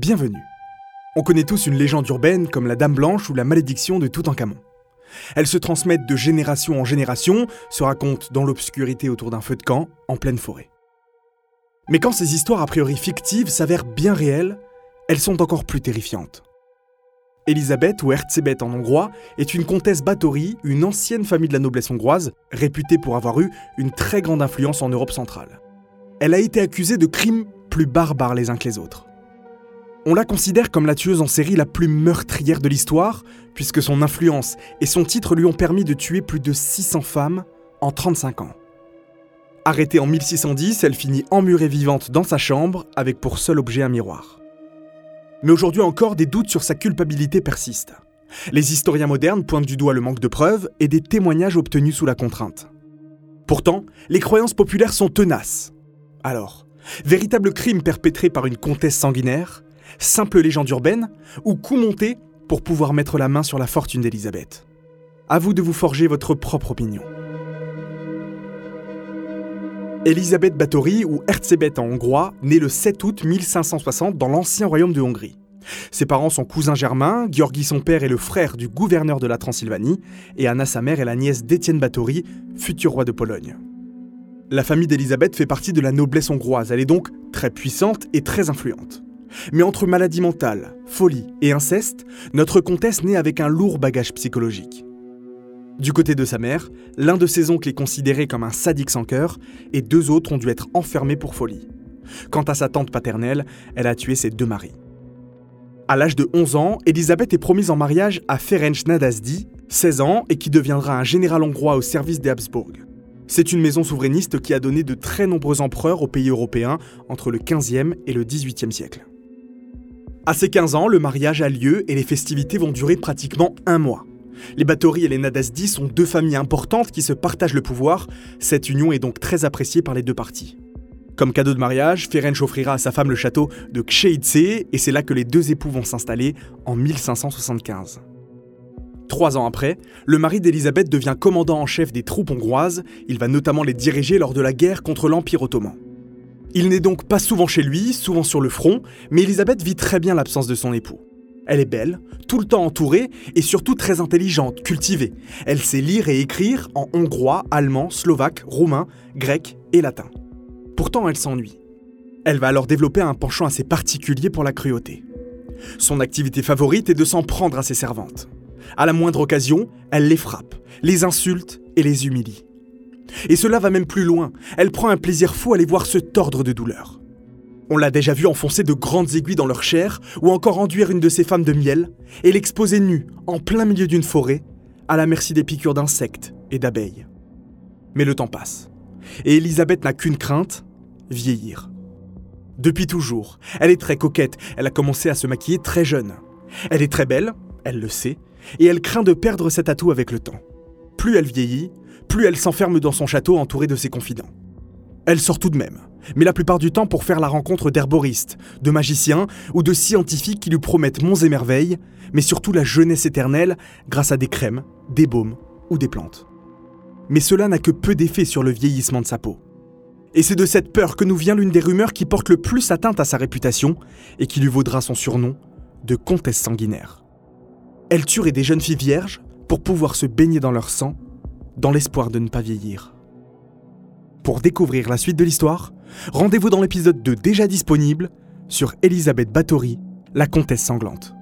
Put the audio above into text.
Bienvenue. On connaît tous une légende urbaine comme la Dame Blanche ou la malédiction de Toutankhamon. Elles se transmettent de génération en génération, se racontent dans l'obscurité autour d'un feu de camp, en pleine forêt. Mais quand ces histoires a priori fictives s'avèrent bien réelles, elles sont encore plus terrifiantes. Elisabeth, ou Erzsébet en hongrois, est une comtesse Báthory, une ancienne famille de la noblesse hongroise, réputée pour avoir eu une très grande influence en Europe centrale. Elle a été accusée de crimes plus barbares les uns que les autres. On la considère comme la tueuse en série la plus meurtrière de l'histoire, puisque son influence et son titre lui ont permis de tuer plus de 600 femmes en 35 ans. Arrêtée en 1610, elle finit emmurée vivante dans sa chambre avec pour seul objet un miroir. Mais aujourd'hui encore, des doutes sur sa culpabilité persistent. Les historiens modernes pointent du doigt le manque de preuves et des témoignages obtenus sous la contrainte. Pourtant, les croyances populaires sont tenaces. Alors, véritable crime perpétré par une comtesse sanguinaire simple légende urbaine ou coup monté pour pouvoir mettre la main sur la fortune d'Elisabeth À vous de vous forger votre propre opinion. Elisabeth Báthory, ou Erzsébet en hongrois, née le 7 août 1560 dans l'ancien royaume de Hongrie. Ses parents sont cousins germains, Georgi son père est le frère du gouverneur de la Transylvanie, et Anna sa mère est la nièce d'Étienne Báthory, futur roi de Pologne. La famille d'Elisabeth fait partie de la noblesse hongroise, elle est donc très puissante et très influente. Mais entre maladie mentale, folie et inceste, notre comtesse naît avec un lourd bagage psychologique. Du côté de sa mère, l'un de ses oncles est considéré comme un sadique sans cœur et deux autres ont dû être enfermés pour folie. Quant à sa tante paternelle, elle a tué ses deux maris. À l'âge de 11 ans, Elisabeth est promise en mariage à Ferenc Nadasdy, 16 ans, et qui deviendra un général hongrois au service des Habsbourg. C'est une maison souverainiste qui a donné de très nombreux empereurs aux pays européens entre le 15e et le 18e siècle. À ses 15 ans, le mariage a lieu et les festivités vont durer pratiquement un mois. Les Báthory et les Nadasdi sont deux familles importantes qui se partagent le pouvoir. Cette union est donc très appréciée par les deux parties. Comme cadeau de mariage, Ferenc offrira à sa femme le château de Ksheice et c'est là que les deux époux vont s'installer en 1575. Trois ans après, le mari d'Élisabeth devient commandant en chef des troupes hongroises. Il va notamment les diriger lors de la guerre contre l'Empire ottoman. Il n'est donc pas souvent chez lui, souvent sur le front, mais Elisabeth vit très bien l'absence de son époux. Elle est belle, tout le temps entourée et surtout très intelligente, cultivée. Elle sait lire et écrire en hongrois, allemand, slovaque, roumain, grec et latin. Pourtant, elle s'ennuie. Elle va alors développer un penchant assez particulier pour la cruauté. Son activité favorite est de s'en prendre à ses servantes. À la moindre occasion, elle les frappe, les insulte et les humilie. Et cela va même plus loin, elle prend un plaisir fou à les voir se tordre de douleur. On l'a déjà vu enfoncer de grandes aiguilles dans leur chair, ou encore enduire une de ses femmes de miel, et l'exposer nue, en plein milieu d'une forêt, à la merci des piqûres d'insectes et d'abeilles. Mais le temps passe, et Elisabeth n'a qu'une crainte, vieillir. Depuis toujours, elle est très coquette, elle a commencé à se maquiller très jeune. Elle est très belle, elle le sait, et elle craint de perdre cet atout avec le temps. Plus elle vieillit, plus elle s'enferme dans son château entourée de ses confidents. Elle sort tout de même, mais la plupart du temps pour faire la rencontre d'herboristes, de magiciens ou de scientifiques qui lui promettent monts et merveilles, mais surtout la jeunesse éternelle grâce à des crèmes, des baumes ou des plantes. Mais cela n'a que peu d'effet sur le vieillissement de sa peau. Et c'est de cette peur que nous vient l'une des rumeurs qui porte le plus atteinte à sa réputation et qui lui vaudra son surnom de comtesse sanguinaire. Elle tuerait des jeunes filles vierges pour pouvoir se baigner dans leur sang dans l'espoir de ne pas vieillir. Pour découvrir la suite de l'histoire, rendez-vous dans l'épisode 2 déjà disponible sur Elisabeth Báthory, la comtesse sanglante.